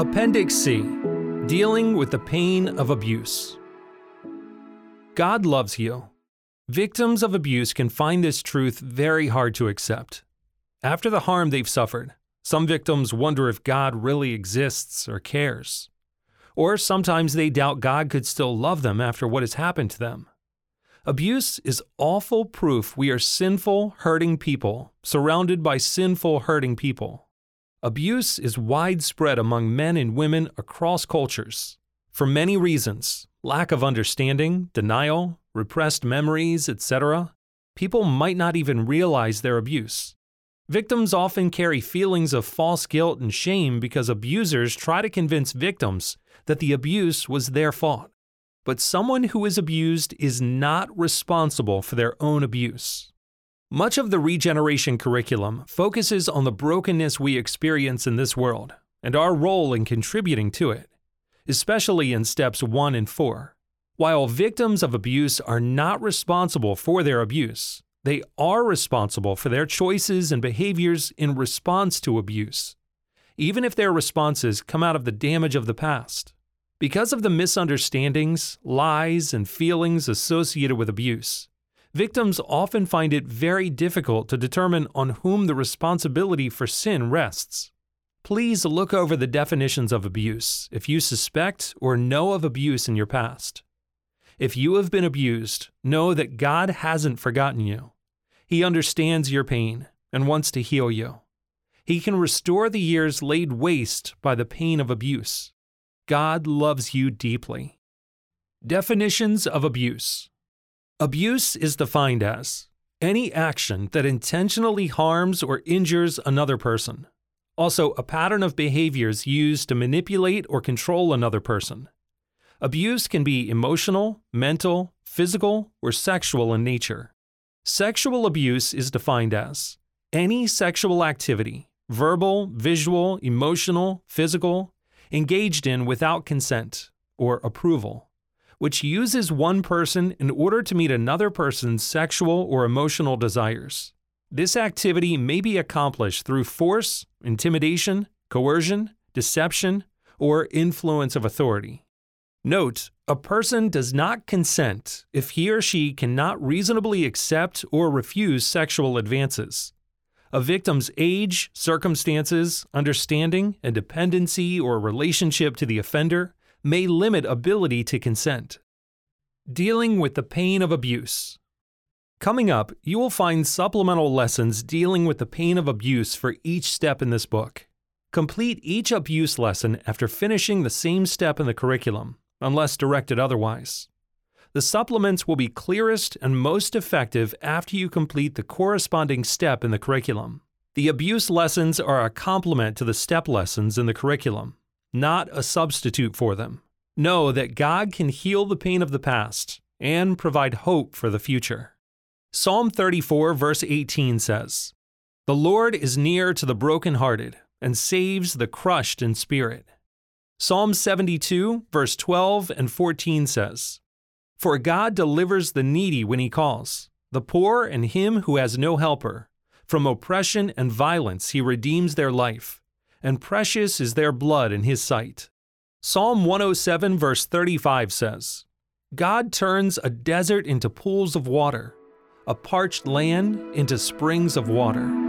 Appendix C Dealing with the Pain of Abuse. God loves you. Victims of abuse can find this truth very hard to accept. After the harm they've suffered, some victims wonder if God really exists or cares. Or sometimes they doubt God could still love them after what has happened to them. Abuse is awful proof we are sinful, hurting people, surrounded by sinful, hurting people. Abuse is widespread among men and women across cultures. For many reasons lack of understanding, denial, repressed memories, etc. people might not even realize their abuse. Victims often carry feelings of false guilt and shame because abusers try to convince victims that the abuse was their fault. But someone who is abused is not responsible for their own abuse. Much of the regeneration curriculum focuses on the brokenness we experience in this world and our role in contributing to it, especially in steps 1 and 4. While victims of abuse are not responsible for their abuse, they are responsible for their choices and behaviors in response to abuse, even if their responses come out of the damage of the past. Because of the misunderstandings, lies, and feelings associated with abuse, victims often find it very difficult to determine on whom the responsibility for sin rests. Please look over the definitions of abuse if you suspect or know of abuse in your past. If you have been abused, know that God hasn't forgotten you. He understands your pain and wants to heal you. He can restore the years laid waste by the pain of abuse. God loves you deeply. Definitions of abuse Abuse is defined as any action that intentionally harms or injures another person. Also, a pattern of behaviors used to manipulate or control another person. Abuse can be emotional, mental, physical, or sexual in nature. Sexual abuse is defined as any sexual activity, verbal, visual, emotional, physical, engaged in without consent or approval which uses one person in order to meet another person's sexual or emotional desires. This activity may be accomplished through force, intimidation, coercion, deception, or influence of authority. Note, a person does not consent if he or she cannot reasonably accept or refuse sexual advances. A victim's age, circumstances, understanding, and dependency or relationship to the offender may limit ability to consent. Dealing with the pain of abuse. Coming up, you will find supplemental lessons dealing with the pain of abuse for each step in this book. Complete each abuse lesson after finishing the same step in the curriculum, unless directed otherwise. The supplements will be clearest and most effective after you complete the corresponding step in the curriculum. The abuse lessons are a complement to the step lessons in the curriculum not a substitute for them. Know that God can heal the pain of the past and provide hope for the future. Psalm 34, verse 18 says, The Lord is near to the brokenhearted and saves the crushed in spirit. Psalm 72, verse 12 and 14 says, For God delivers the needy when he calls, the poor and him who has no helper. From oppression and violence he redeems their life and precious is their blood in his sight. Psalm 107, verse 35 says, God turns a desert into pools of water, a parched land into springs of water.